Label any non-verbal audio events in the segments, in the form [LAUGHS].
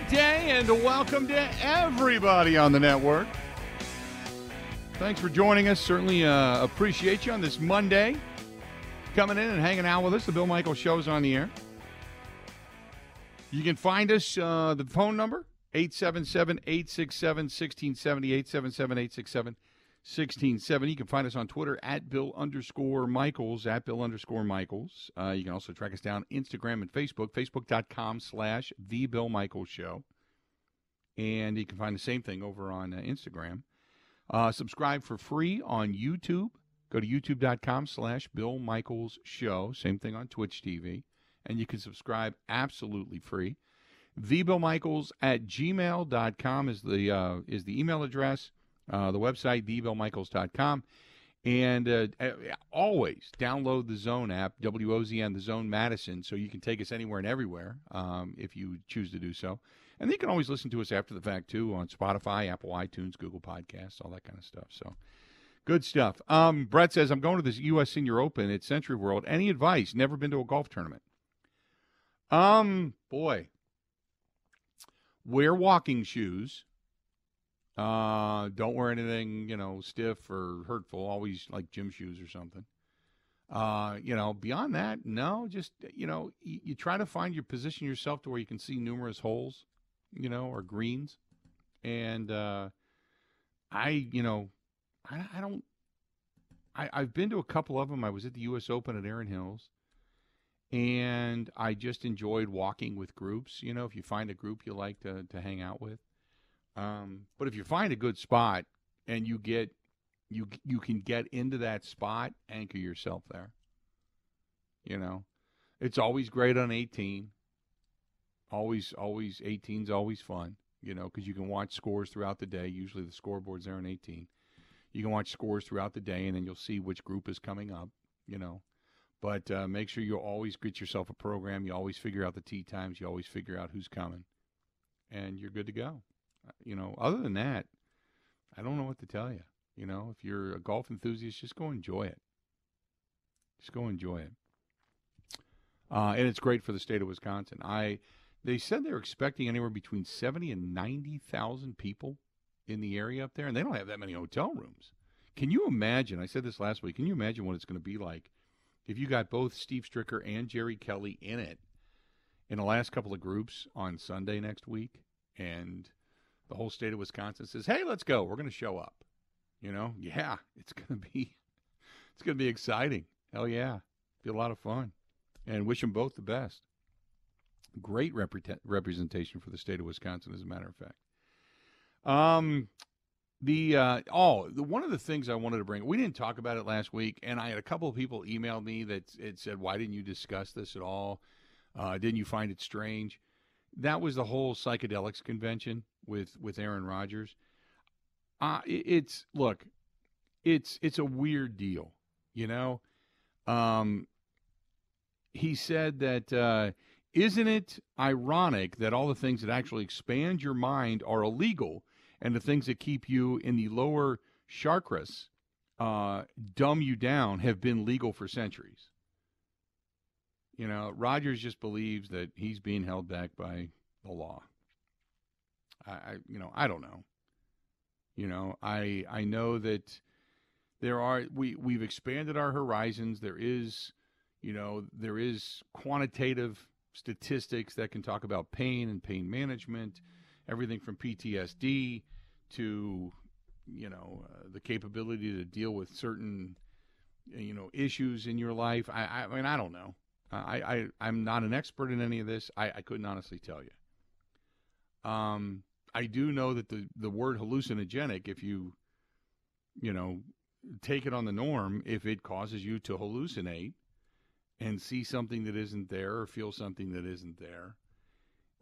Good day and welcome to everybody on the network. Thanks for joining us. Certainly uh, appreciate you on this Monday. Coming in and hanging out with us. The Bill Michaels Show's on the air. You can find us, uh, the phone number, 877 867 1670, 877 867 1670. You can find us on Twitter at Bill underscore Michaels, at Bill underscore Michaels. Uh, you can also track us down Instagram and Facebook, facebook.com slash The Bill Michaels Show. And you can find the same thing over on uh, Instagram. Uh, subscribe for free on YouTube. Go to youtube.com slash Bill Michaels Show. Same thing on Twitch TV. And you can subscribe absolutely free. TheBillMichaels at gmail.com is the, uh, is the email address. Uh, the website, thebillmichaels.com. And uh, always download the Zone app, WOZN, the Zone Madison, so you can take us anywhere and everywhere um, if you choose to do so. And you can always listen to us after the fact, too, on Spotify, Apple iTunes, Google Podcasts, all that kind of stuff. So good stuff. Um, Brett says, I'm going to this U.S. Senior Open at SentryWorld. Any advice? Never been to a golf tournament. Um, boy. Wear walking shoes uh, don't wear anything, you know, stiff or hurtful. Always like gym shoes or something. Uh, you know, beyond that, no. Just you know, you, you, try to find your position yourself to where you can see numerous holes, you know, or greens. And uh, I, you know, I, I don't. I, I've been to a couple of them. I was at the U.S. Open at Erin Hills, and I just enjoyed walking with groups. You know, if you find a group you like to to hang out with um, but if you find a good spot and you get you you can get into that spot, anchor yourself there. You know, it's always great on 18. Always, always 18's always fun. You know, because you can watch scores throughout the day. Usually the scoreboard's there on 18. You can watch scores throughout the day, and then you'll see which group is coming up. You know, but uh, make sure you always get yourself a program. You always figure out the tee times. You always figure out who's coming, and you're good to go you know, other than that, I don't know what to tell you. You know, if you're a golf enthusiast, just go enjoy it. Just go enjoy it. Uh, and it's great for the state of Wisconsin. I they said they're expecting anywhere between seventy and ninety thousand people in the area up there, and they don't have that many hotel rooms. Can you imagine? I said this last week. Can you imagine what it's going to be like if you got both Steve Stricker and Jerry Kelly in it in the last couple of groups on Sunday next week, and the whole state of Wisconsin says, "Hey, let's go. We're going to show up." You know, yeah, [LAUGHS] it's going to be it's going to be exciting. Hell yeah, be a lot of fun, and wish them both the best. Great representation for the state of Wisconsin, as a matter of fact. Um, the uh, oh, the, one of the things I wanted to bring, we didn't talk about it last week, and I had a couple of people email me that it said, "Why didn't you discuss this at all? Uh, didn't you find it strange?" That was the whole psychedelics convention with with Aaron Rodgers. Uh, it, it's look, it's it's a weird deal, you know. Um, he said that uh, isn't it ironic that all the things that actually expand your mind are illegal, and the things that keep you in the lower chakras, uh, dumb you down, have been legal for centuries. You know, Rodgers just believes that he's being held back by the law. I, I you know, I don't know. You know, I I know that there are we we've expanded our horizons. There is, you know, there is quantitative statistics that can talk about pain and pain management, everything from PTSD to, you know, uh, the capability to deal with certain, you know, issues in your life. I, I mean, I don't know. I, I I'm not an expert in any of this. I, I couldn't honestly tell you. Um, I do know that the the word hallucinogenic, if you, you know, take it on the norm, if it causes you to hallucinate and see something that isn't there or feel something that isn't there,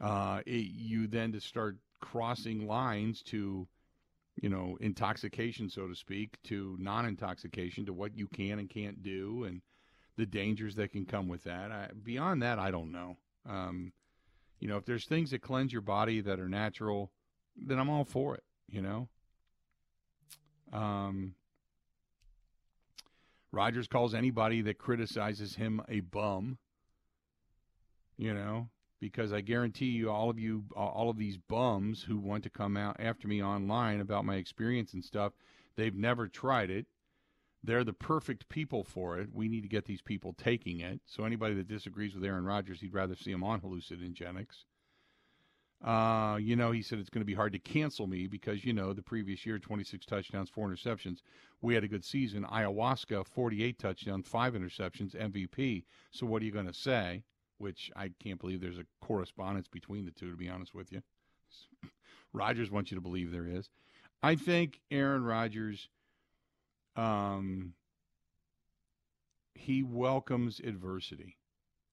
uh, it, you then to start crossing lines to, you know, intoxication, so to speak, to non-intoxication, to what you can and can't do, and the dangers that can come with that. I, beyond that, I don't know. Um, you know, if there's things that cleanse your body that are natural, then I'm all for it, you know? Um, Rodgers calls anybody that criticizes him a bum. You know, because I guarantee you, all of you, all of these bums who want to come out after me online about my experience and stuff, they've never tried it. They're the perfect people for it. We need to get these people taking it. So anybody that disagrees with Aaron Rodgers, he'd rather see him on hallucinogenics. Uh, you know, he said it's going to be hard to cancel me because, you know, the previous year, 26 touchdowns, four interceptions. We had a good season. Ayahuasca, 48 touchdowns, five interceptions, MVP. So what are you going to say? Which I can't believe there's a correspondence between the two, to be honest with you. [LAUGHS] Rodgers wants you to believe there is. I think Aaron Rodgers, um, he welcomes adversity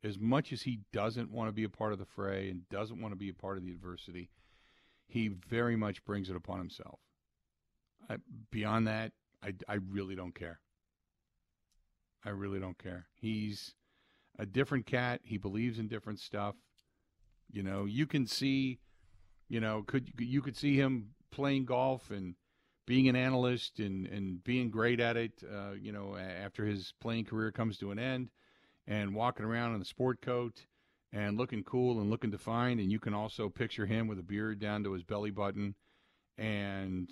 as much as he doesn't want to be a part of the fray and doesn't want to be a part of the adversity, he very much brings it upon himself. I, beyond that, I, I really don't care. I really don't care. He's a different cat. He believes in different stuff. You know, you can see, you know, could you could see him playing golf and being an analyst and and being great at it. Uh, you know, after his playing career comes to an end and walking around in the sport coat and looking cool and looking defined. And you can also picture him with a beard down to his belly button and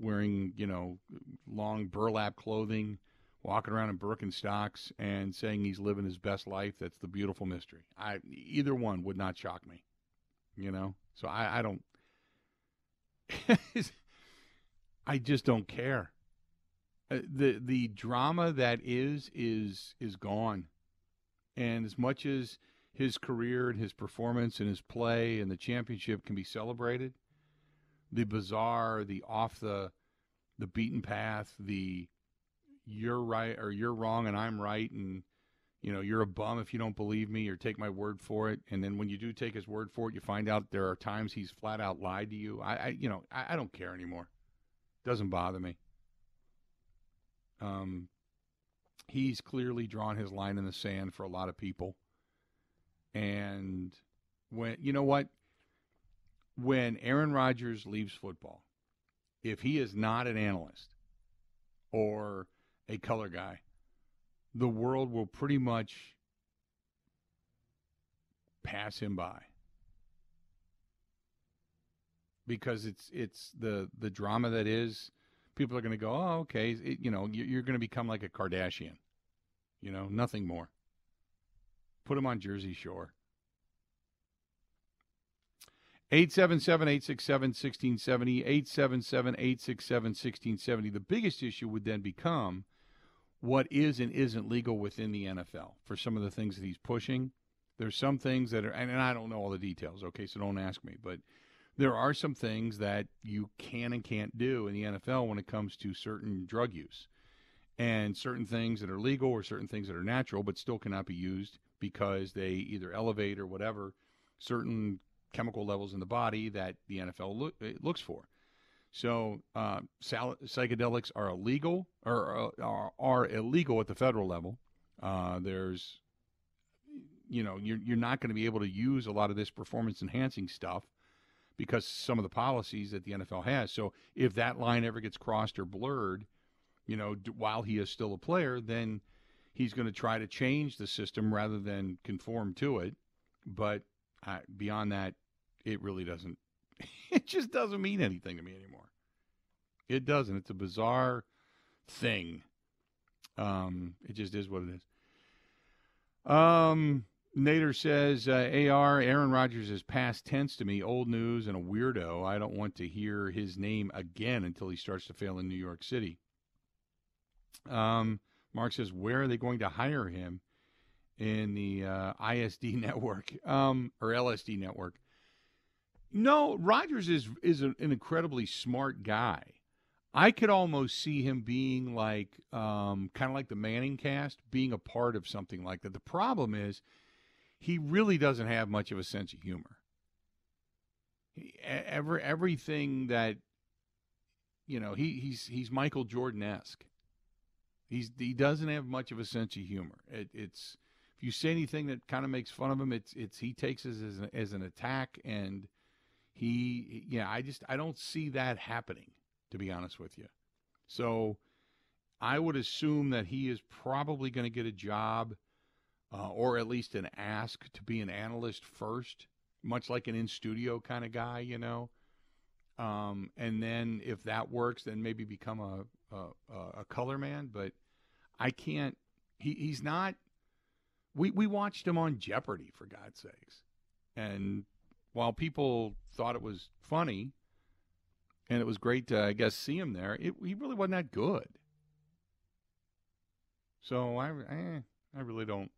wearing, you know, long burlap clothing, walking around in Birkenstocks and saying he's living his best life. That's the beautiful mystery. I either one would not shock me, you know. So I, I don't. [LAUGHS] I just don't care. Uh, the the drama that is is is gone. And as much as his career and his performance and his play and the championship can be celebrated, the bizarre, the off the the beaten path, the you're right or you're wrong and I'm right and you know you're a bum if you don't believe me or take my word for it and then when you do take his word for it you find out there are times he's flat out lied to you i, I you know I, I, don't care anymore doesn't bother me. Um he's clearly drawn his line in the sand for a lot of people. And when you know what, when Aaron Rodgers leaves football, if he is not an analyst or a color guy, the world will pretty much pass him by because it's it's the the drama that is people are going to go, oh, okay, it, you know, you're going to become like a Kardashian, you know, nothing more. Put him on Jersey Shore. 877 867 1670, 877 867 1670. The biggest issue would then become what is and isn't legal within the NFL for some of the things that he's pushing. There's some things that are, and I don't know all the details, okay, so don't ask me, but there are some things that you can and can't do in the NFL when it comes to certain drug use. And certain things that are legal or certain things that are natural but still cannot be used because they either elevate or whatever certain chemical levels in the body that the NFL look, looks for. So uh, psychedelics are illegal or uh, are, are, illegal at the federal level. Uh, there's, you know, you're, you're not going to be able to use a lot of this performance enhancing stuff because some of the policies that the NFL has. So if that line ever gets crossed or blurred, you know, while he is still a player, then he's going to try to change the system rather than conform to it. But uh, beyond that, it really doesn't. [LAUGHS] It just doesn't mean anything to me anymore. It doesn't. It's a bizarre thing. Um, it just is what it is. Um, Nader says, uh, AR, Aaron Rodgers is past tense to me, old news and a weirdo. I don't want to hear his name again until he starts to fail in New York City. Um, Mark says, where are they going to hire him in the uh, ISD [LAUGHS] network um, or LSD network? No, Rodgers is is an incredibly smart guy. I could almost see him being like um, kind of like the Manning cast, being a part of something like that. The problem is he really doesn't have much of a sense of humor. Every everything that you know, he he's he's Michael Jordan esque. He's he doesn't have much of a sense of humor. It, it's if you say anything that kind of makes fun of him, it's it's he takes it as an, as an attack, and he yeah, I just I don't see that happening to be honest with you. So I would assume that he is probably going to get a job uh, or at least an ask to be an analyst first, much like an in studio kind of guy, you know. Um, and then if that works, then maybe become a, a, a color man. But I can't. He, he's not. We we watched him on Jeopardy for God's sakes, and while people thought it was funny, and it was great to I guess see him there, it, he really wasn't that good. So I eh, I really don't.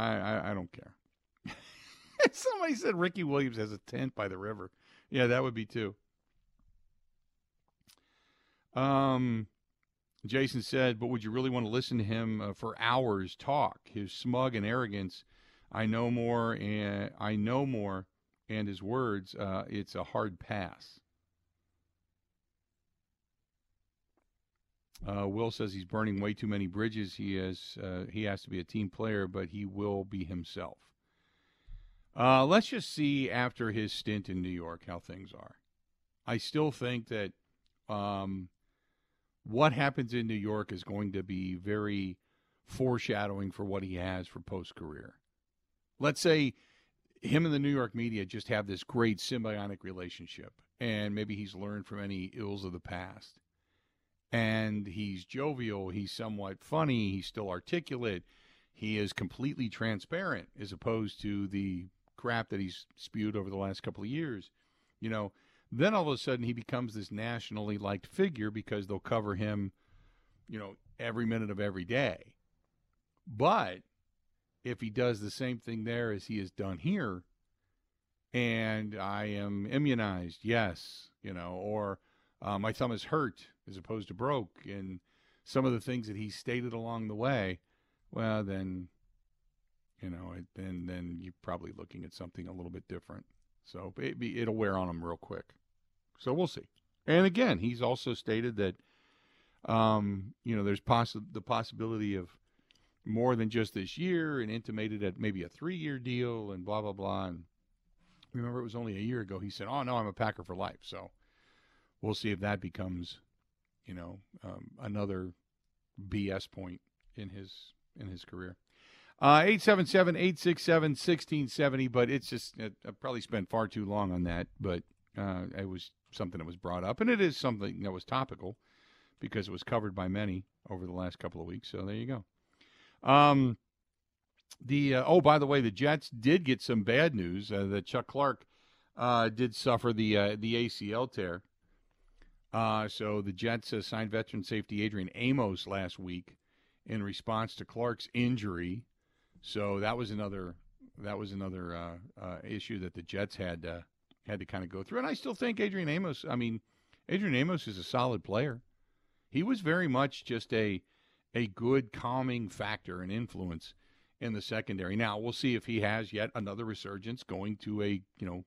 I, I, I don't care. [LAUGHS] Somebody said Ricky Williams has a tent by the river. Yeah, that would be too. Um, Jason said, but would you really want to listen to him uh, for hours talk? His smug and arrogance. I know more, and I know more, and his words. Uh, it's a hard pass. Uh, Will says he's burning way too many bridges. He has uh, he has to be a team player, but he will be himself. Uh, let's just see after his stint in New York how things are. I still think that um, what happens in New York is going to be very foreshadowing for what he has for post career. Let's say him and the New York media just have this great symbiotic relationship, and maybe he's learned from any ills of the past. And he's jovial, he's somewhat funny, he's still articulate, he is completely transparent as opposed to the crap that he's spewed over the last couple of years, you know, then all of a sudden he becomes this nationally liked figure because they'll cover him, you know, every minute of every day. But if he does the same thing there as he has done here, and I am immunized, yes, you know, or uh, my thumb is hurt as opposed to broke, and some of the things that he stated along the way, well, then you know, then then you're probably looking at something a little bit different. So it be, it'll wear on him real quick. So we'll see. And again, he's also stated that, um, you know, there's poss- the possibility of more than just this year, and intimated at maybe a three-year deal, and blah blah blah. And remember, it was only a year ago. He said, "Oh no, I'm a Packer for life." So we'll see if that becomes, you know, um, another BS point in his in his career. Uh, 877 867 1670, but it's just, I probably spent far too long on that, but uh, it was something that was brought up, and it is something that was topical because it was covered by many over the last couple of weeks. So there you go. Um, the uh, oh, by the way, the Jets did get some bad news. Uh, that Chuck Clark uh, did suffer the uh, the ACL tear. Uh, so the Jets uh, signed veteran safety Adrian Amos last week in response to Clark's injury. So that was another that was another uh, uh, issue that the Jets had uh, had to kind of go through. And I still think Adrian Amos. I mean, Adrian Amos is a solid player. He was very much just a a good calming factor and influence in the secondary. Now we'll see if he has yet another resurgence, going to a you know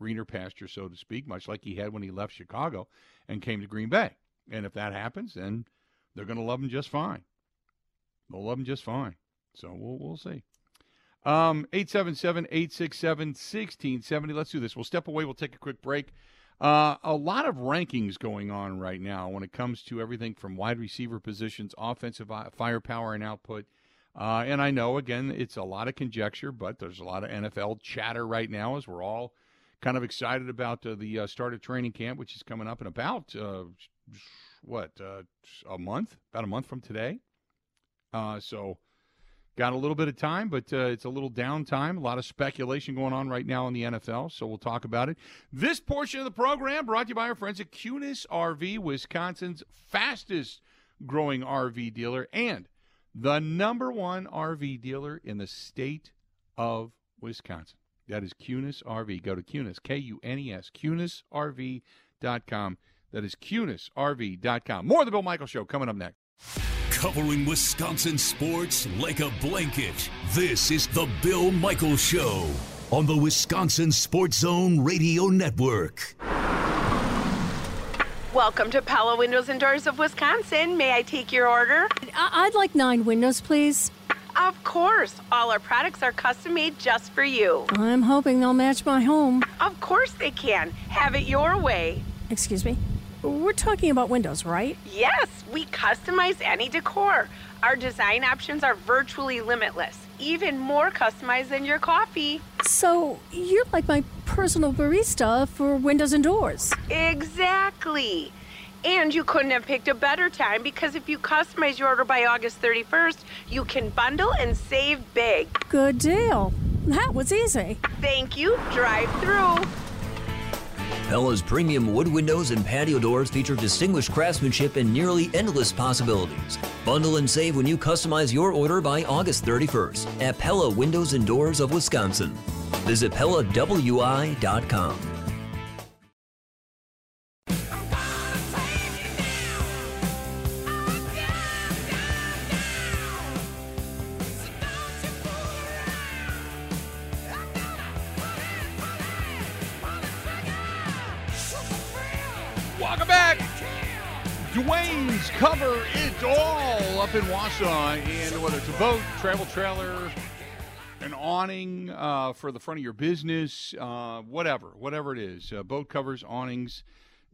greener pasture, so to speak, much like he had when he left Chicago and came to Green Bay. And if that happens, then they're going to love him just fine. They'll love him just fine. So we'll we'll see. Um, 877 867 1670. Let's do this. We'll step away. We'll take a quick break. Uh, a lot of rankings going on right now when it comes to everything from wide receiver positions, offensive firepower and output. Uh, and I know, again, it's a lot of conjecture, but there's a lot of NFL chatter right now as we're all kind of excited about uh, the uh, start of training camp, which is coming up in about, uh, what, uh, a month? About a month from today. so Got a little bit of time, but uh, it's a little downtime. A lot of speculation going on right now in the NFL, so we'll talk about it. This portion of the program brought to you by our friends at Kunes RV, Wisconsin's fastest growing RV dealer and the number one RV dealer in the state of Wisconsin. That is Kunes RV. Go to Kunes, K U N E S, KunesRV.com. That is KunesRV.com. More of the Bill Michael Show coming up next covering Wisconsin sports like a blanket. This is The Bill Michael Show on the Wisconsin Sports Zone Radio Network. Welcome to Pella Windows and Doors of Wisconsin. May I take your order? I'd like nine windows, please. Of course. All our products are custom made just for you. I'm hoping they'll match my home. Of course they can. Have it your way. Excuse me? We're talking about windows, right? Yes, we customize any decor. Our design options are virtually limitless, even more customized than your coffee. So you're like my personal barista for windows and doors. Exactly. And you couldn't have picked a better time because if you customize your order by August 31st, you can bundle and save big. Good deal. That was easy. Thank you. Drive through. Pella's premium wood windows and patio doors feature distinguished craftsmanship and nearly endless possibilities. Bundle and save when you customize your order by August 31st at Pella Windows and Doors of Wisconsin. Visit PellaWI.com. Welcome back. Duane's cover it all up in Wausau, and whether it's a boat, travel trailer, an awning uh, for the front of your business, uh, whatever, whatever it is, uh, boat covers, awnings,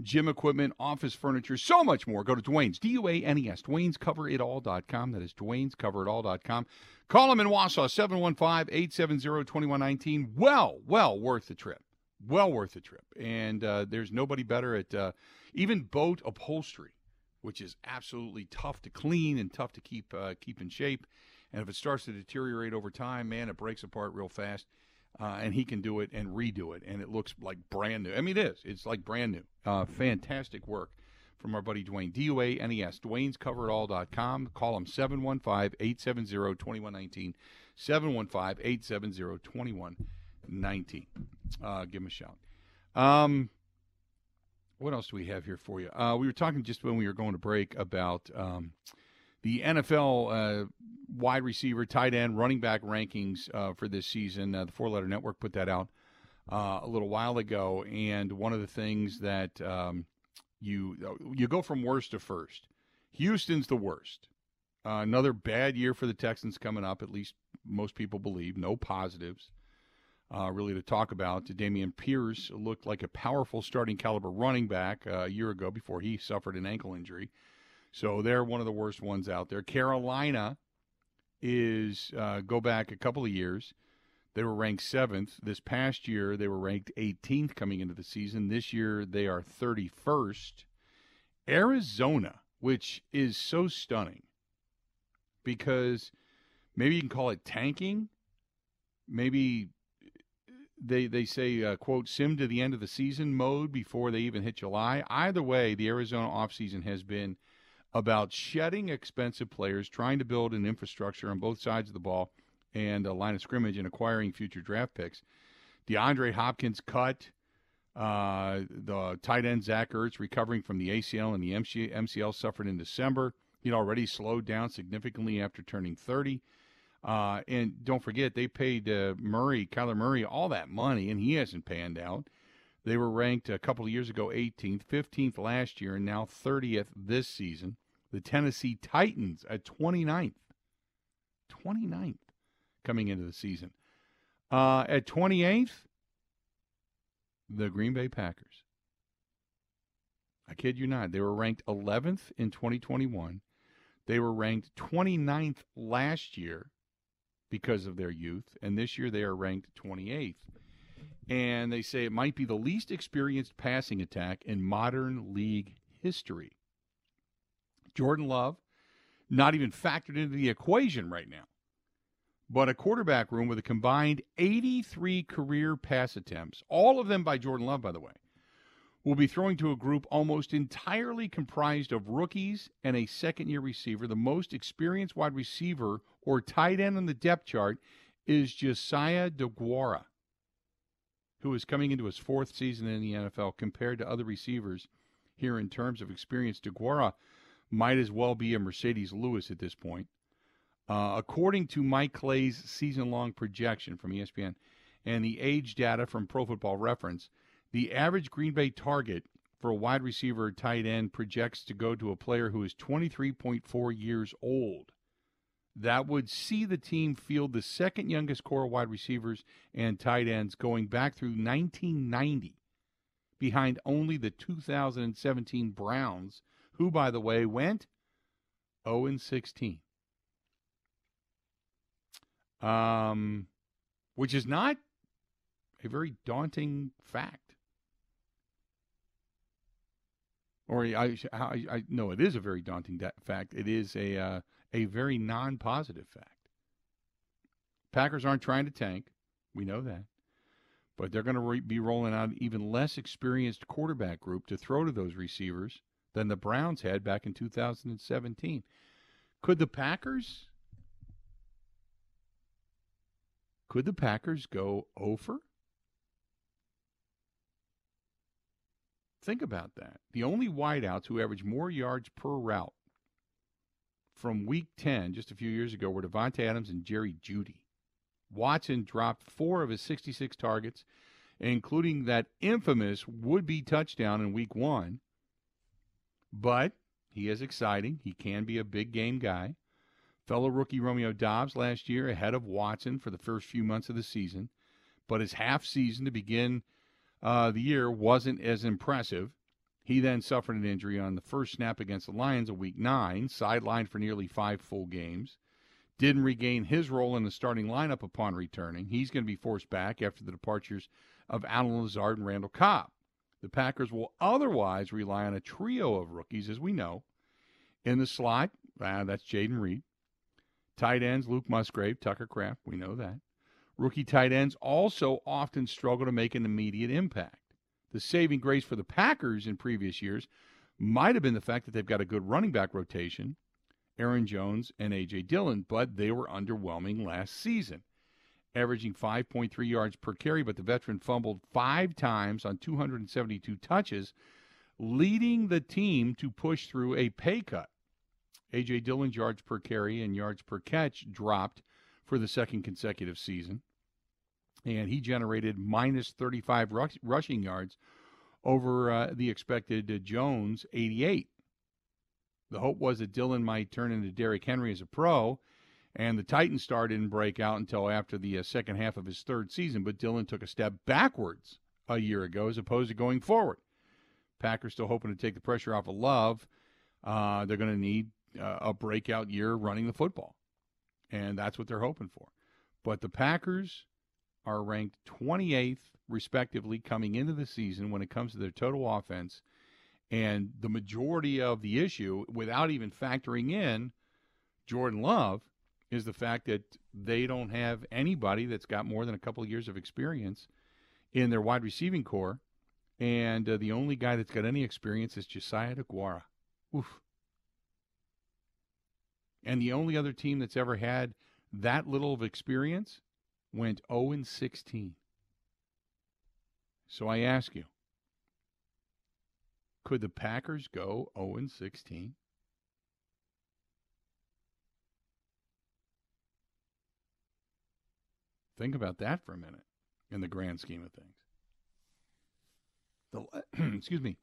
gym equipment, office furniture, so much more. Go to Duane's, D U A N E S, Duane's cover it Duane'sCoverItAll.com. That is Duane's cover it Duane'sCoverItAll.com. Call them in Wausau, 715 870 2119. Well, well worth the trip. Well worth the trip. And uh, there's nobody better at uh, even boat upholstery, which is absolutely tough to clean and tough to keep uh, keep in shape. And if it starts to deteriorate over time, man, it breaks apart real fast. Uh, and he can do it and redo it, and it looks like brand new. I mean, it is. It's like brand new. Uh, fantastic work from our buddy Duane. D U A N E S. Duane'sCoverItAll.com. Call him 715 870 2119. 715 870 2119. Uh, give him a shout. Um, what else do we have here for you? Uh, we were talking just when we were going to break about um, the NFL uh, wide receiver, tight end, running back rankings uh, for this season. Uh, the Four Letter Network put that out uh, a little while ago, and one of the things that um, you you go from worst to first. Houston's the worst. Uh, another bad year for the Texans coming up. At least most people believe. No positives uh, really to talk about. Dameon Pierce looked like a powerful starting caliber running back uh, a year ago before he suffered an ankle injury. So they're one of the worst ones out there. Carolina is uh, go back a couple of years. They were ranked seventh this past year. They were ranked 18th coming into the season. This year they are 31st. Arizona, which is so stunning, because maybe you can call it tanking. Maybe they they say uh, quote sim to the end of the season mode before they even hit July. Either way, the Arizona offseason has been about shedding expensive players, trying to build an infrastructure on both sides of the ball and a line of scrimmage and acquiring future draft picks. DeAndre Hopkins cut. Uh, the tight end Zach Ertz recovering from the ACL and the MCL suffered in December. He'd already slowed down significantly after turning 30. Uh, and don't forget, they paid uh, Murray, Kyler Murray, all that money, and he hasn't panned out. They were ranked a couple of years ago 18th, 15th last year, and now 30th this season. The Tennessee Titans at 29th. 29th coming into the season. Uh, at 28th, the Green Bay Packers. I kid you not. They were ranked 11th in 2021. They were ranked 29th last year because of their youth, and this year they are ranked 28th. And they say it might be the least experienced passing attack in modern league history. Jordan Love, not even factored into the equation right now, but a quarterback room with a combined 83 career pass attempts, all of them by Jordan Love, by the way, will be throwing to a group almost entirely comprised of rookies and a second year receiver. The most experienced wide receiver or tight end on the depth chart is Josiah Deguara, who is coming into his fourth season in the NFL compared to other receivers here in terms of experience. Deguara might as well be a Marcedes Lewis at this point. Uh, according to Mike Clay's season long projection from ESPN and the age data from Pro Football Reference, the average Green Bay target for a wide receiver or tight end projects to go to a player who is 23.4 years old. That would see the team field the second youngest corps of wide receivers and tight ends going back through 1990, behind only the 2017 Browns, who, by the way, went 0 16. um, which is not a very daunting fact. Or I, I, I no, it is a very daunting da- fact. It is a uh, a very non-positive fact. Packers aren't trying to tank. We know that. But they're going to re- be rolling out an even less experienced quarterback group to throw to those receivers than the Browns had back in 2017. Could the Packers could the Packers go over? Think about that. The only wideouts who averaged more yards per route from week 10 just a few years ago were Davante Adams and Jerry Jeudy. Watson dropped four of his 66 targets, including that infamous would be touchdown in week one. But he is exciting. He can be a big game guy. Fellow rookie Romeo Doubs last year ahead of Watson for the first few months of the season, but his half season to begin uh, the year wasn't as impressive. He then suffered an injury on the first snap against the Lions of Week 9, sidelined for nearly five full games. Didn't regain his role in the starting lineup upon returning. He's going to be forced back after the departures of Allen Lazard and Randall Cobb. The Packers will otherwise rely on a trio of rookies, as we know. In the slot, uh, that's Jayden Reed. Tight ends, Luke Musgrave, Tucker Kraft, we know that. Rookie tight ends also often struggle to make an immediate impact. The saving grace for the Packers in previous years might have been the fact that they've got a good running back rotation, Aaron Jones and A.J. Dillon, but they were underwhelming last season, averaging 5.3 yards per carry, but the veteran fumbled five times on 272 touches, leading the team to push through a pay cut. A.J. Dillon's yards per carry and yards per catch dropped for the second consecutive season. And he generated minus 35 rush, rushing yards over uh, the expected uh, Jones 88. The hope was that Dillon might turn into Derrick Henry as a pro, and the Titans star didn't break out until after the uh, second half of his third season. But Dillon took a step backwards a year ago as opposed to going forward. Packers still hoping to take the pressure off of Love. Uh, they're going to need uh, a breakout year running the football and that's what they're hoping for. But the Packers are ranked 28th, respectively, coming into the season when it comes to their total offense. And the majority of the issue, without even factoring in Jordan Love, is the fact that they don't have anybody that's got more than a couple of years of experience in their wide receiving corps. And uh, the only guy that's got any experience is Josiah Deguara. Oof. And the only other team that's ever had that little of experience went 0 and 16. So I ask you, could the Packers go 0 and 16? Think about that for a minute in the grand scheme of things. The, [CLEARS THROAT] excuse me.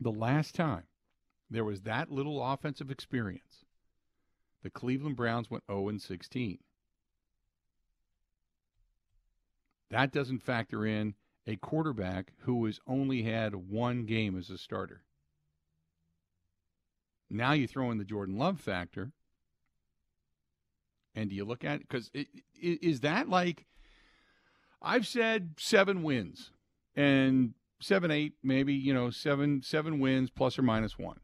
The last time there was that little offensive experience the Cleveland Browns went 0 and 16. That doesn't factor in a quarterback who has only had one game as a starter. Now you throw in the Jordan Love factor. And do you look at because is that like I've said seven wins and seven eight maybe you know seven seven wins plus or minus one.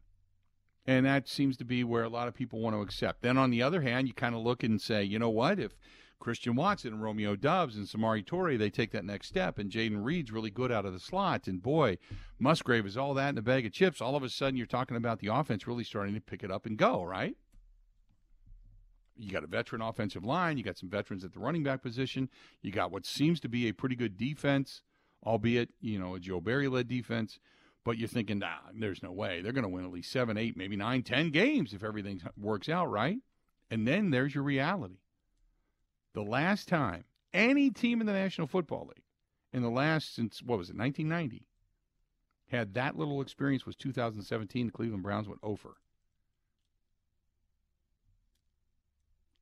And that seems to be where a lot of people want to accept. Then on the other hand, you kind of look and say, you know what? If Christian Watson and Romeo Doubs and Samori Toure, they take that next step, and Jayden Reed's really good out of the slot, and boy, Musgrave is all that in a bag of chips. All of a sudden, you're talking about the offense really starting to pick it up and go, right? You got a veteran offensive line. You got some veterans at the running back position. You got what seems to be a pretty good defense, albeit you know a Joe Barry led defense. But you're thinking, nah, there's no way. They're going to win at least seven, eight, maybe nine, ten games if everything works out right. And then there's your reality. The last time any team in the National Football League in the last, since, what was it, 1990, had that little experience was 2017. The Cleveland Browns went over.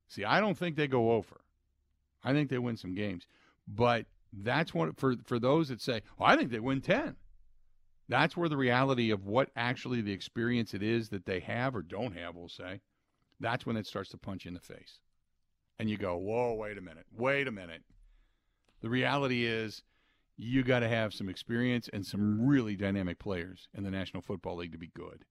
See, I don't think they go over. I think they win some games. But that's what, for, for those that say, oh, I think they win 10. That's where the reality of what actually the experience it is that they have or don't have, we'll say, that's when it starts to punch you in the face. and you go, whoa, wait a minute, wait a minute. The reality is, you got to have some experience and some really dynamic players in the National Football League to be good.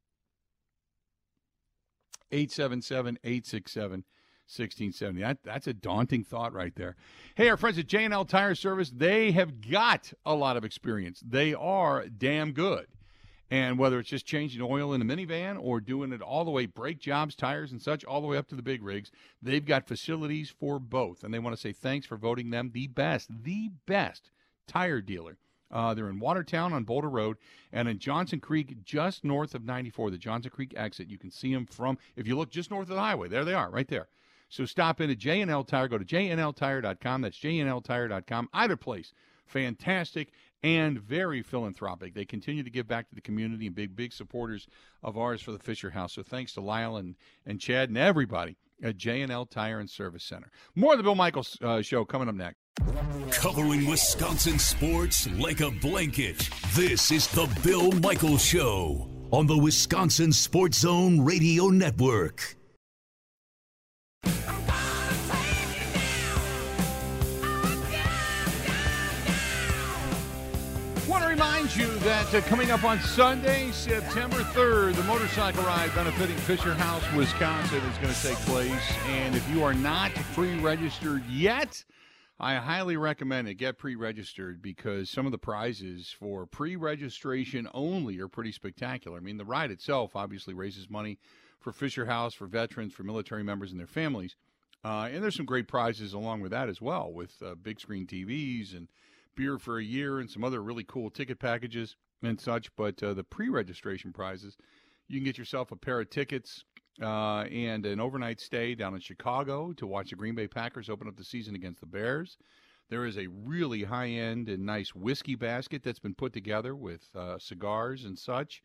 877 867 1670. That, that's a daunting thought right there. Hey, our friends at J&L Tire Service, they have got a lot of experience. They are damn good. And whether it's just changing oil in a minivan or doing it all the way, brake jobs, tires, and such, all the way up to the big rigs, they've got facilities for both. And they want to say thanks for voting them the best, the best tire dealer. Uh, they're in Watertown on Boulder Road and in Johnson Creek, just north of 94, the Johnson Creek exit. You can see them from, if you look just north of the highway, there they are, right there. So stop in at J&L Tire. Go to jnltire.com. That's jnltire.com. Either place, fantastic and very philanthropic. They continue to give back to the community and big, big supporters of ours for the Fisher House. So thanks to Lyle and, and Chad and everybody at J&L Tire and Service Center. More of the Bill Michaels uh, Show coming up next. Covering Wisconsin sports like a blanket. This is the Bill Michaels Show on the Wisconsin Sports Zone Radio Network. Remind you that uh, coming up on Sunday, September 3rd, the motorcycle ride benefiting Fisher House, Wisconsin is going to take place. And if you are not pre registered yet, I highly recommend it. Get pre registered because some of the prizes for pre registration only are pretty spectacular. I mean, the ride itself obviously raises money for Fisher House, for veterans, for military members and their families. Uh, and there's some great prizes along with that as well, with uh, big screen TVs and beer for a year and some other really cool ticket packages and such. But uh, the pre registration prizes, you can get yourself a pair of tickets uh, and an overnight stay down in Chicago to watch the Green Bay Packers open up the season against the Bears. There is a really high end and nice whiskey basket that's been put together with uh, cigars and such.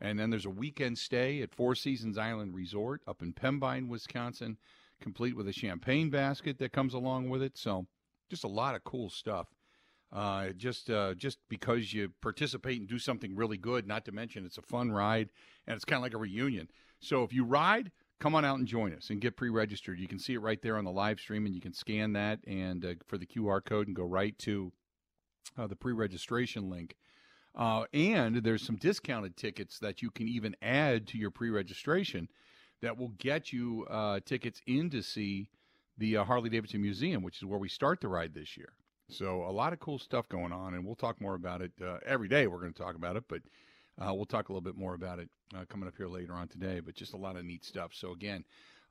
And then there's a weekend stay at Four Seasons Island Resort up in Pembine, Wisconsin, complete with a champagne basket that comes along with it. So, just a lot of cool stuff. Uh, just uh, just because you participate and do something really good, not to mention it's a fun ride and it's kind of like a reunion. So if you ride, come on out and join us and get pre-registered. You can see it right there on the live stream, and you can scan that and uh, for the QR code and go right to uh, the pre-registration link. Uh, and there's some discounted tickets that you can even add to your pre-registration that will get you uh, tickets in to see the Harley Davidson Museum, which is where we start the ride this year. So a lot of cool stuff going on, and we'll talk more about it uh, every day. We're going to talk about it, but uh, we'll talk a little bit more about it uh, coming up here later on today. But just a lot of neat stuff. So again,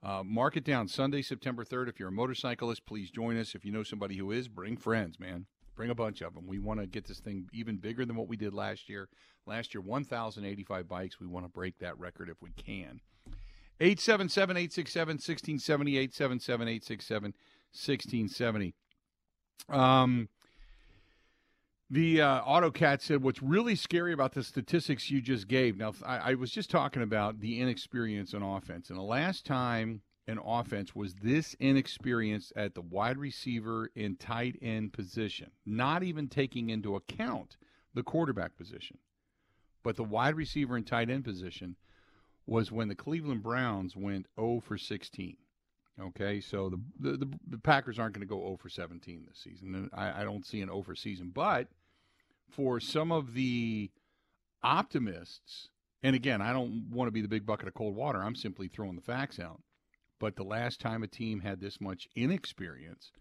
uh, mark it down. Sunday, September third. If you're a motorcyclist, please join us. If you know somebody who is, bring friends, man. Bring a bunch of them. We want to get this thing even bigger than what we did last year. Last year, 1,085 bikes. We want to break that record if we can. 877 867 1670. 877 867 1670. Um, the uh, AutoCat said, "What's really scary about the statistics you just gave." Now, I, I, was just talking about the inexperience in offense, and the last time an offense was this inexperienced at the wide receiver and tight end position, not even taking into account the quarterback position, but the wide receiver and tight end position was when the Cleveland Browns went 0 for 16. Okay, so the the, the, the Packers aren't going to go 0 for 17 this season. I, I don't see an 0 for season, but for some of the optimists, and again, I don't want to be the big bucket of cold water. I'm simply throwing the facts out. But the last time a team had this much inexperience,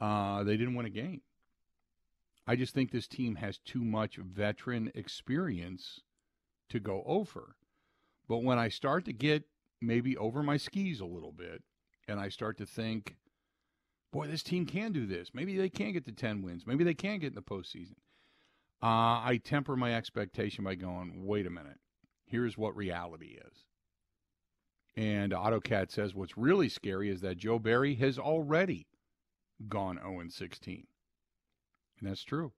uh, they didn't win a game. I just think this team has too much veteran experience to go over. But when I start to get maybe over my skis a little bit, and I start to think, boy, this team can do this. Maybe they can get to 10 wins. Maybe they can get in the postseason. Uh, I temper my expectation by going, wait a minute. Here's what reality is. And AutoCat says what's really scary is that Joe Barry has already gone 0 16. And that's true.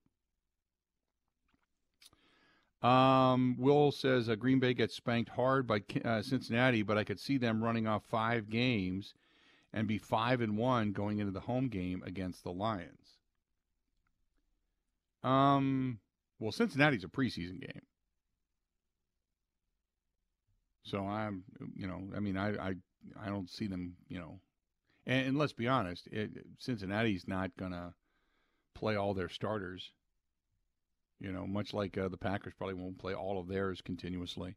Um, Will says uh, Green Bay gets spanked hard by uh, Cincinnati, but I could see them running off five games and be five and one going into the home game against the Lions. Um, well, Cincinnati's a preseason game, so I'm, you know, I mean, I, I, I don't see them, you know, And, and let's be honest, it, Cincinnati's not going to play all their starters. You know, much like uh, the Packers probably won't play all of theirs continuously.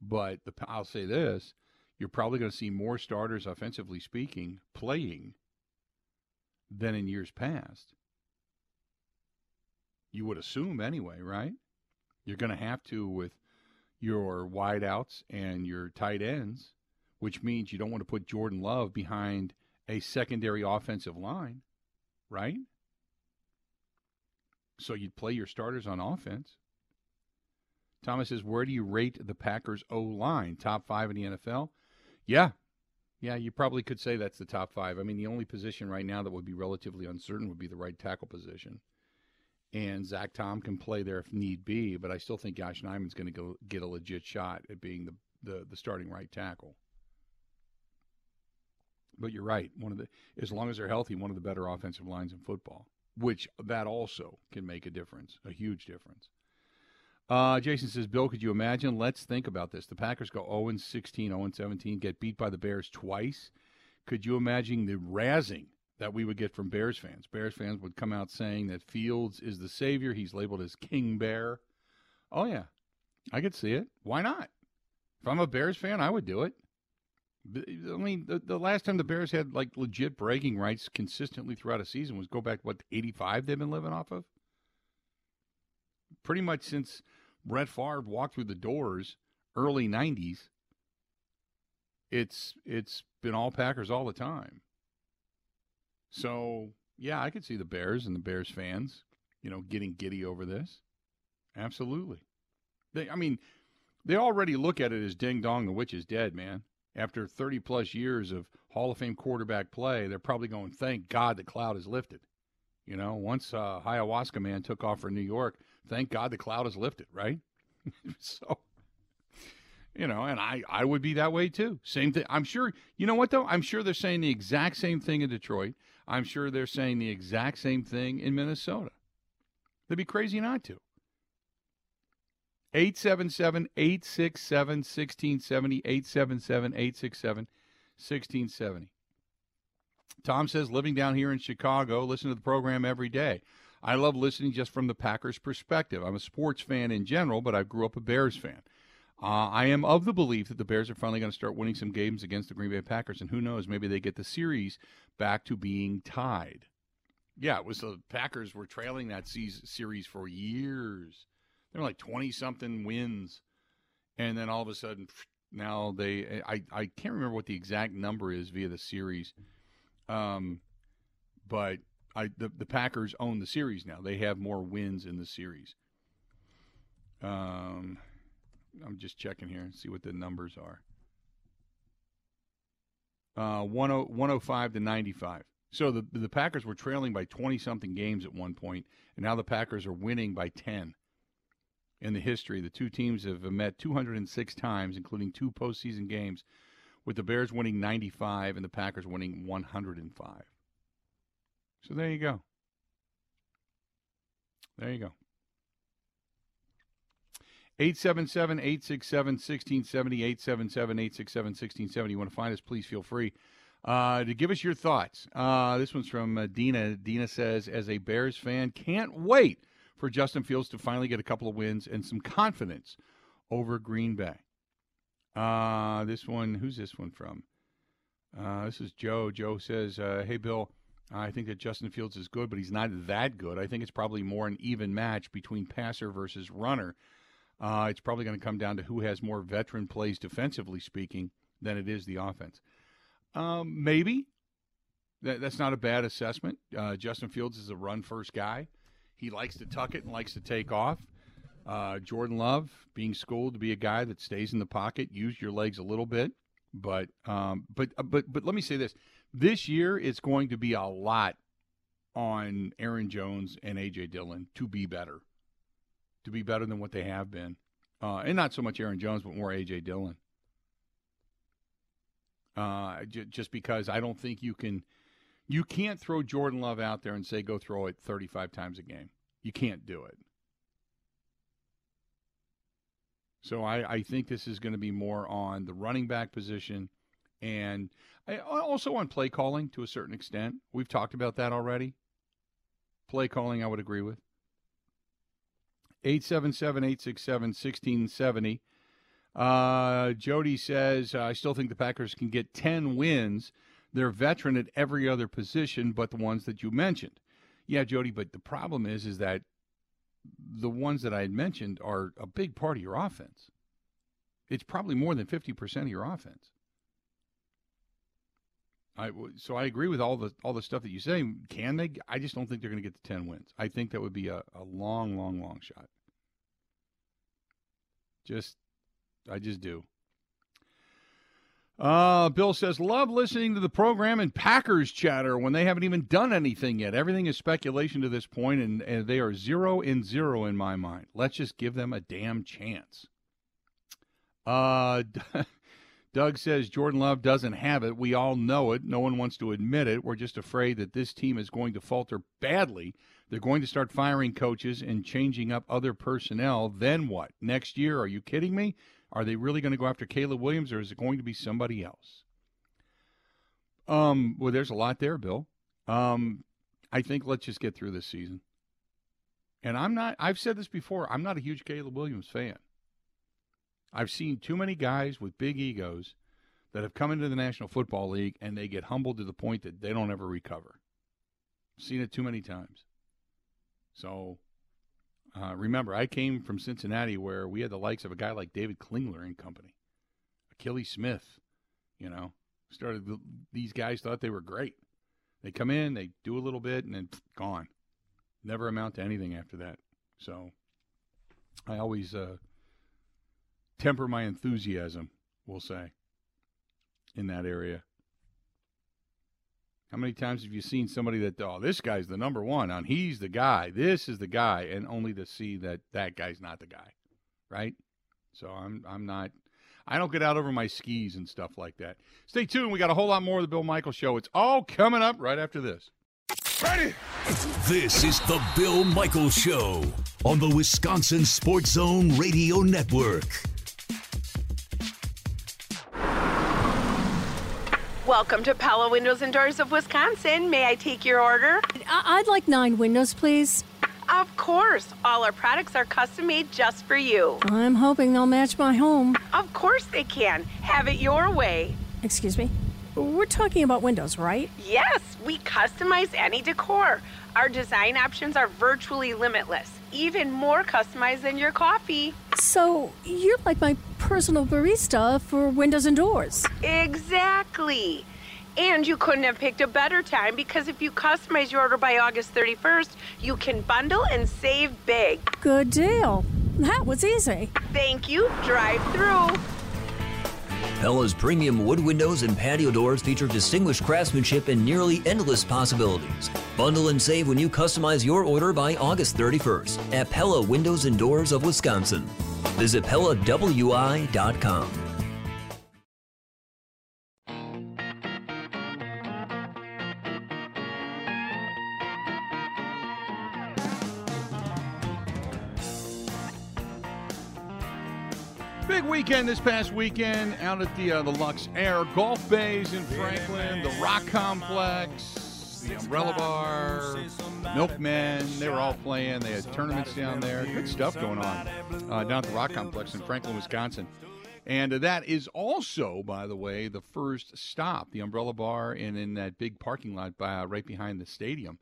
But the, I'll say this you're probably going to see more starters, offensively speaking, playing than in years past. You would assume anyway, right? You're going to have to with your wideouts and your tight ends, which means you don't want to put Jordan Love behind a secondary offensive line, right? So you'd play your starters on offense. Thomas says, Where do you rate the Packers O line? Top five in the NFL? Yeah. Yeah, you probably could say that's the top five. I mean, the only position right now that would be relatively uncertain would be the right tackle position. And Zach Tom can play there if need be, but I still think Yosh Nijman's going to go get a legit shot at being the, the, the starting right tackle. But you're right. One of the as long as they're healthy, one of the better offensive lines in football, which that also can make a difference, a huge difference. Uh, Jason says, Bill, could you imagine? Let's think about this. The Packers go 0 16, 0 17, get beat by the Bears twice. Could you imagine the razzing that we would get from Bears fans? Bears fans would come out saying that Fields is the savior. He's labeled as King Bear. Oh, yeah. I could see it. Why not? If I'm a Bears fan, I would do it. I mean, the, the last time the Bears had like legit bragging rights consistently throughout a season was go back, what, 85 they've been living off of? Pretty much since Brett Favre walked through the doors early 90s, it's it's been all Packers all the time. So, yeah, I could see the Bears and the Bears fans, you know, getting giddy over this. Absolutely. They I mean, they already look at it as ding dong the witch is dead, man. After 30 plus years of Hall of Fame quarterback play, they're probably going, "Thank God the cloud is lifted." You know, once uh, ayahuasca man took off for New York, thank God the cloud is lifted, right? [LAUGHS] so, you know, and I, I would be that way too. Same thing. I'm sure, you know what though? I'm sure they're saying the exact same thing in Detroit. I'm sure they're saying the exact same thing in Minnesota. They'd be crazy not to. 877 867 1670. 877 867 1670. Tom says, living down here in Chicago, listen to the program every day. I love listening just from the Packers' perspective. I'm a sports fan in general, but I grew up a Bears fan. Uh, I am of the belief that the Bears are finally going to start winning some games against the Green Bay Packers, and who knows, maybe they get the series back to being tied. Yeah, it was the Packers were trailing that series for years. They were like twenty something wins, and then all of a sudden, now they I I can't remember what the exact number is via the series, um, but I the, the Packers own the series now. They have more wins in the series. Um, I'm just checking here and see what the numbers are. Uh, 105 to 95. So the the Packers were trailing by 20 something games at one point, and now the Packers are winning by 10. In the history, the two teams have met 206 times, including two postseason games, with the Bears winning 95 and the Packers winning 105. So there you go. There you go. 877 867 1670. 877 867 1670. You want to find us, please feel free uh, to give us your thoughts. Uh, this one's from uh, Dina. Dina says, as a Bears fan, can't wait for Justin Fields to finally get a couple of wins and some confidence over Green Bay. Uh, this one, who's this one from? Uh, this is Joe. Joe says, uh, Hey, Bill. I think that Justin Fields is good, but he's not that good. I think it's probably more an even match between passer versus runner. Uh, it's probably going to come down to who has more veteran plays defensively speaking than it is the offense. Um, maybe that, that's not a bad assessment. Uh, Justin Fields is a run first guy. He likes to tuck it and likes to take off. Uh, Jordan Love being schooled to be a guy that stays in the pocket, use your legs a little bit, but um, but but but let me say this: this year, it's going to be a lot on Aaron Jones and A.J. Dillon to be better, to be better than what they have been. Uh, and not so much Aaron Jones, but more A.J. Dillon. Uh, j- just because I don't think you can, you can't throw Jordan Love out there and say go throw it 35 times a game. You can't do it. So I, I think this is going to be more on the running back position And also on play calling to a certain extent. We've talked about that already. Play calling, I would agree with. 877 867 1670. Uh, Jody says, I still think the Packers can get 10 wins. They're veteran at every other position but the ones that you mentioned. Yeah, Jody, but the problem is is that the ones that I had mentioned are a big part of your offense. It's probably more than 50% of your offense. I so I agree with all the all the stuff that you say. Can they? I just don't think they're going to get to ten wins. I think that would be a, a long, long, long shot. Just, I just do. Uh, Bill says, love listening to the program and Packers chatter when they haven't even done anything yet. Everything is speculation to this point, and, and they are zero and zero in my mind. Let's just give them a damn chance. Uh, [LAUGHS] Doug says Jordan Love doesn't have it. We all know it. No one wants to admit it. We're just afraid that this team is going to falter badly. They're going to start firing coaches and changing up other personnel. Then what? Next year? Are you kidding me? Are they really going to go after Caleb Williams or is it going to be somebody else? Um, well, there's a lot there, Bill. Um, I think let's just get through this season. And I'm not, I've said this before, I'm not a huge Caleb Williams fan. I've seen too many guys with big egos that have come into the National Football League and they get humbled to the point that they don't ever recover. Seen it too many times. So uh, remember, I came from Cincinnati where we had the likes of a guy like David Klingler and company, Akili Smith. You know, started these guys thought they were great. They come in, they do a little bit, and then pff, gone. Never amount to anything after that. So I always uh, temper my enthusiasm, we'll say, in that area. How many times have you seen somebody that, oh, this guy's the number one, and he's the guy, this is the guy, and only to see that that guy's not the guy, right? So I'm I'm not, I don't get out over my skis and stuff like that. Stay tuned. We got a whole lot more of the Bill Michaels Show. It's all coming up right after this. Ready? This is the Bill Michaels Show on the Wisconsin Sports Zone Radio Network. Welcome to Pella Windows and Doors of Wisconsin. May I take your order? I- would like nine windows, please. Of course. All our products are custom made just for you. I'm hoping they'll match my home. Of course they can. Have it your way. Excuse me? We're talking about windows, right? Yes, we customize any decor. Our design options are virtually limitless, even more customized than your coffee. So, you're like my personal barista for windows and doors. Exactly. And you couldn't have picked a better time because if you customize your order by August 31st, you can bundle and save big. Good deal. That was easy. Thank you. Drive through. Pella's premium wood windows and patio doors feature distinguished craftsmanship and nearly endless possibilities. Bundle and save when you customize your order by August 31st at Pella Windows and Doors of Wisconsin. Visit PellaWI.com. weekend this past weekend out at the uh, the Luxair Golf Bays in Franklin, the Rock Complex, the Umbrella Bar, Milkmen. They were all playing. They had tournaments down there. Good stuff going on uh, down at the Rock Complex in Franklin, Wisconsin. And uh, that is also, by the way, the first stop, the Umbrella Bar, and in that big parking lot by, uh, right behind the stadium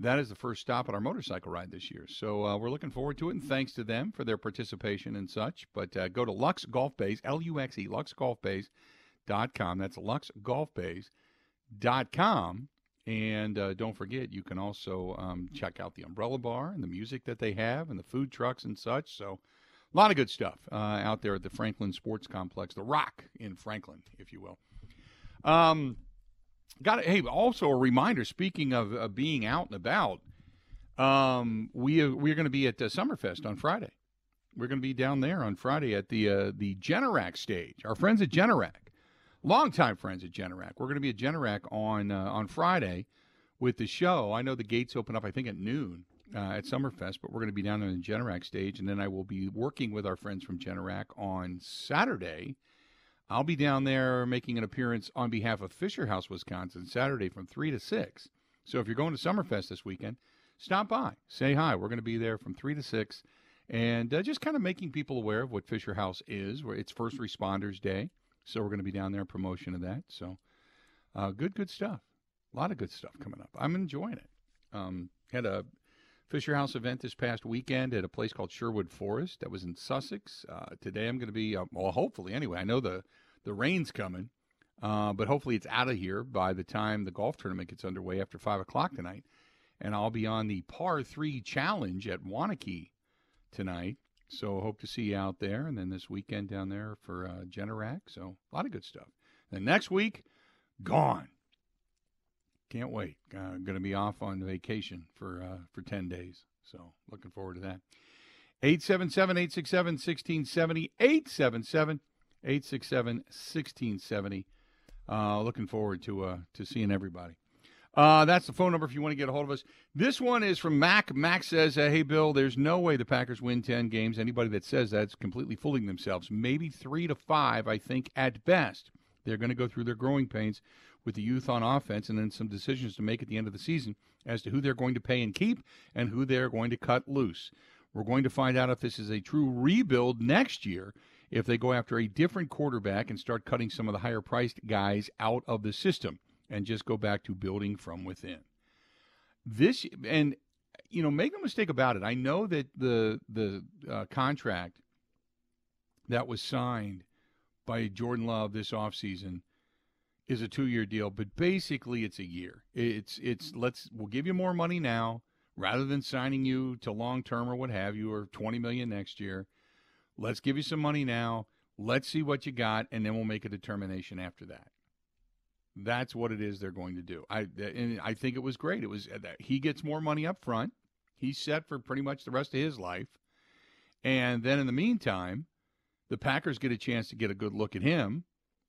that is the first stop on our motorcycle ride this year. So uh, we're looking forward to it, and thanks to them for their participation and such. But uh, go to Luxe Golf Bays, L U X E, luxegolfbays.com. That's luxegolfbays.com. And uh, don't forget, you can also um, check out the Umbrella Bar and the music that they have and the food trucks and such. So a lot of good stuff uh, out there at the Franklin Sports Complex, the Rock in Franklin, if you will. Um, Got it. Hey, also a reminder. Speaking of uh, being out and about, um, we are, we're going to be at uh, Summerfest on Friday. We're going to be down there on Friday at the uh, the Generac stage. Our friends at Generac, longtime friends at Generac. We're going to be at Generac on uh, on Friday with the show. I know the gates open up. I think at noon uh, at Summerfest, but we're going to be down on the Generac stage, and then I will be working with our friends from Generac on Saturday I'll be down there making an appearance on behalf of Fisher House, Wisconsin, Saturday from 3 to 6. So if you're going to Summerfest this weekend, stop by, say hi. We're going to be there from 3 to 6 and uh, just kind of making people aware of what Fisher House is. It's First Responders Day, so we're going to be down there in promotion of that. So uh, good, good stuff. A lot of good stuff coming up. I'm enjoying it. Um, had a Fisher House event this past weekend at a place called Sherwood Forest that was in Sussex. Uh, today I'm going to be, uh, well, hopefully anyway. I know the the rain's coming, uh, but hopefully it's out of here by the time the golf tournament gets underway after five o'clock tonight. And I'll be on the par three challenge at Waunakee tonight. So hope to see you out there. And then this weekend down there for uh, Generac. So a lot of good stuff. Then next week, gone. Can't wait. Uh, going to be off on vacation for uh, for 10 days. So looking forward to that. 877 867 1670. 877 867 1670. Uh, looking forward to uh, to seeing everybody. Uh, that's the phone number if you want to get a hold of us. This one is from Mac. Mac says, uh, "Hey Bill, there's no way the Packers win ten games. Anybody that says that's completely fooling themselves. Maybe three to five, I think, at best. They're going to go through their growing pains with the youth on offense, and then some decisions to make at the end of the season as to who they're going to pay and keep and who they're going to cut loose. We're going to find out if this is a true rebuild next year." If they go after a different quarterback and start cutting some of the higher priced guys out of the system and just go back to building from within. This and you know, make no mistake about it. I know that the the uh, contract that was signed by Jordan Love this offseason is a two-year deal, but basically it's a year. It's it's let's we'll give you more money now rather than signing you to long term or what have you or 20 million next year. Let's give you some money now. Let's see what you got and then we'll make a determination after that. That's what it is they're going to do. I and I think it was great. It was uh, that he gets more money up front. He's set for pretty much the rest of his life. And then in the meantime, the Packers get a chance to get a good look at him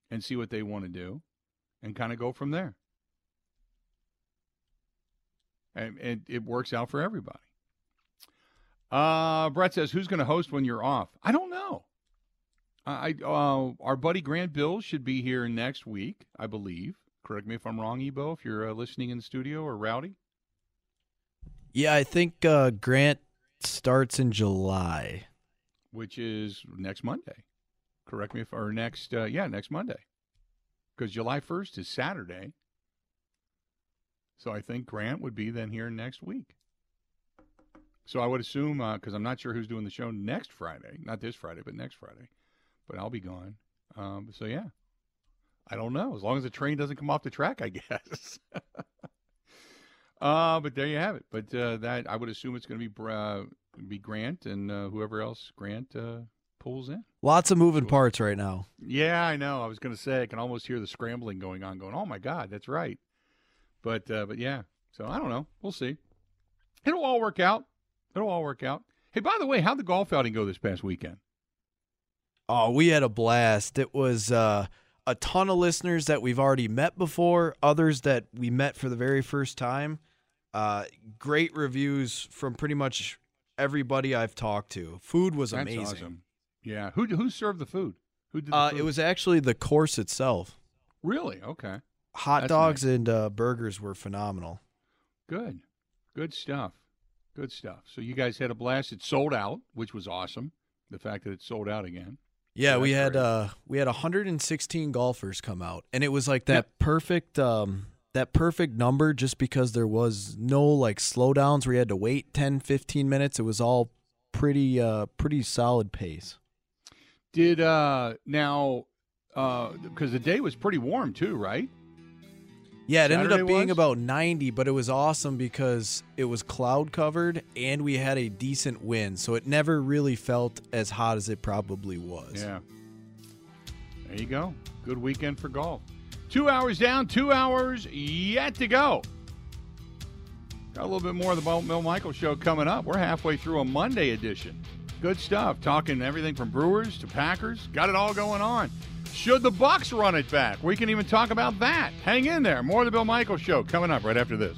and see what they want to do and kind of go from there. And, and it works out for everybody. Uh, Brett says, "Who's going to host when you're off?" I don't know. I uh, our buddy Grant Bill should be here next week, I believe. Correct me if I'm wrong, Ebo. If you're uh, listening in the studio or Rowdy. Yeah, I think uh, Grant starts in July, which is next Monday. Correct me if or next uh, yeah next Monday, because July 1st is Saturday. So I think Grant would be then here next week. So I would assume because I'm not sure who's doing the show next Friday, not this Friday, but next Friday but I'll be gone. Um, so yeah, I don't know. As long as the train doesn't come off the track, I [LAUGHS] guess. uh, but there you have it. But uh, that I would assume it's going to be uh, be Grant and uh, whoever else Grant uh, pulls in. Lots of moving parts right now. Yeah, I know. I was going to say I can almost hear the scrambling going on. Going, oh my God, that's right. But uh, but yeah. So I don't know. We'll see. It'll all work out. It'll all work out. Hey, by the way, how'd the golf outing go this past weekend? Oh, we had a blast. It was uh, a ton of listeners that we've already met before, others that we met for the very first time. Uh, great reviews from pretty much everybody I've talked to. Food was That's amazing. Awesome. Yeah. Who who served the food? Who did? Uh, food? It was actually the course itself. Really? Okay. Hot That's dogs nice. and uh, burgers were phenomenal. Good. Good stuff. Good stuff. So you guys had a blast. It sold out, which was awesome. The fact that it sold out again. Yeah, So we had great. uh we had 116 golfers come out, and it was like that perfect um that perfect number just because there was no like slowdowns where you had to wait 10, 15 minutes. It was all pretty uh pretty solid pace. Did uh now uh because the day was pretty warm too, right? Yeah, it ended up being was? about 90, but it was awesome because it was cloud covered and we had a decent wind, so it never really felt as hot as it probably was. Yeah. There you go. Good weekend for golf. Two hours down, two hours yet to go. Got a little bit more of the Bill Michaels show coming up. We're halfway through a Monday edition. Good stuff. Talking everything from Brewers to Packers. Got it all going on. Should the Bucks run it back? We can even talk about that. Hang in there. More of the Bill Michaels show coming up right after this.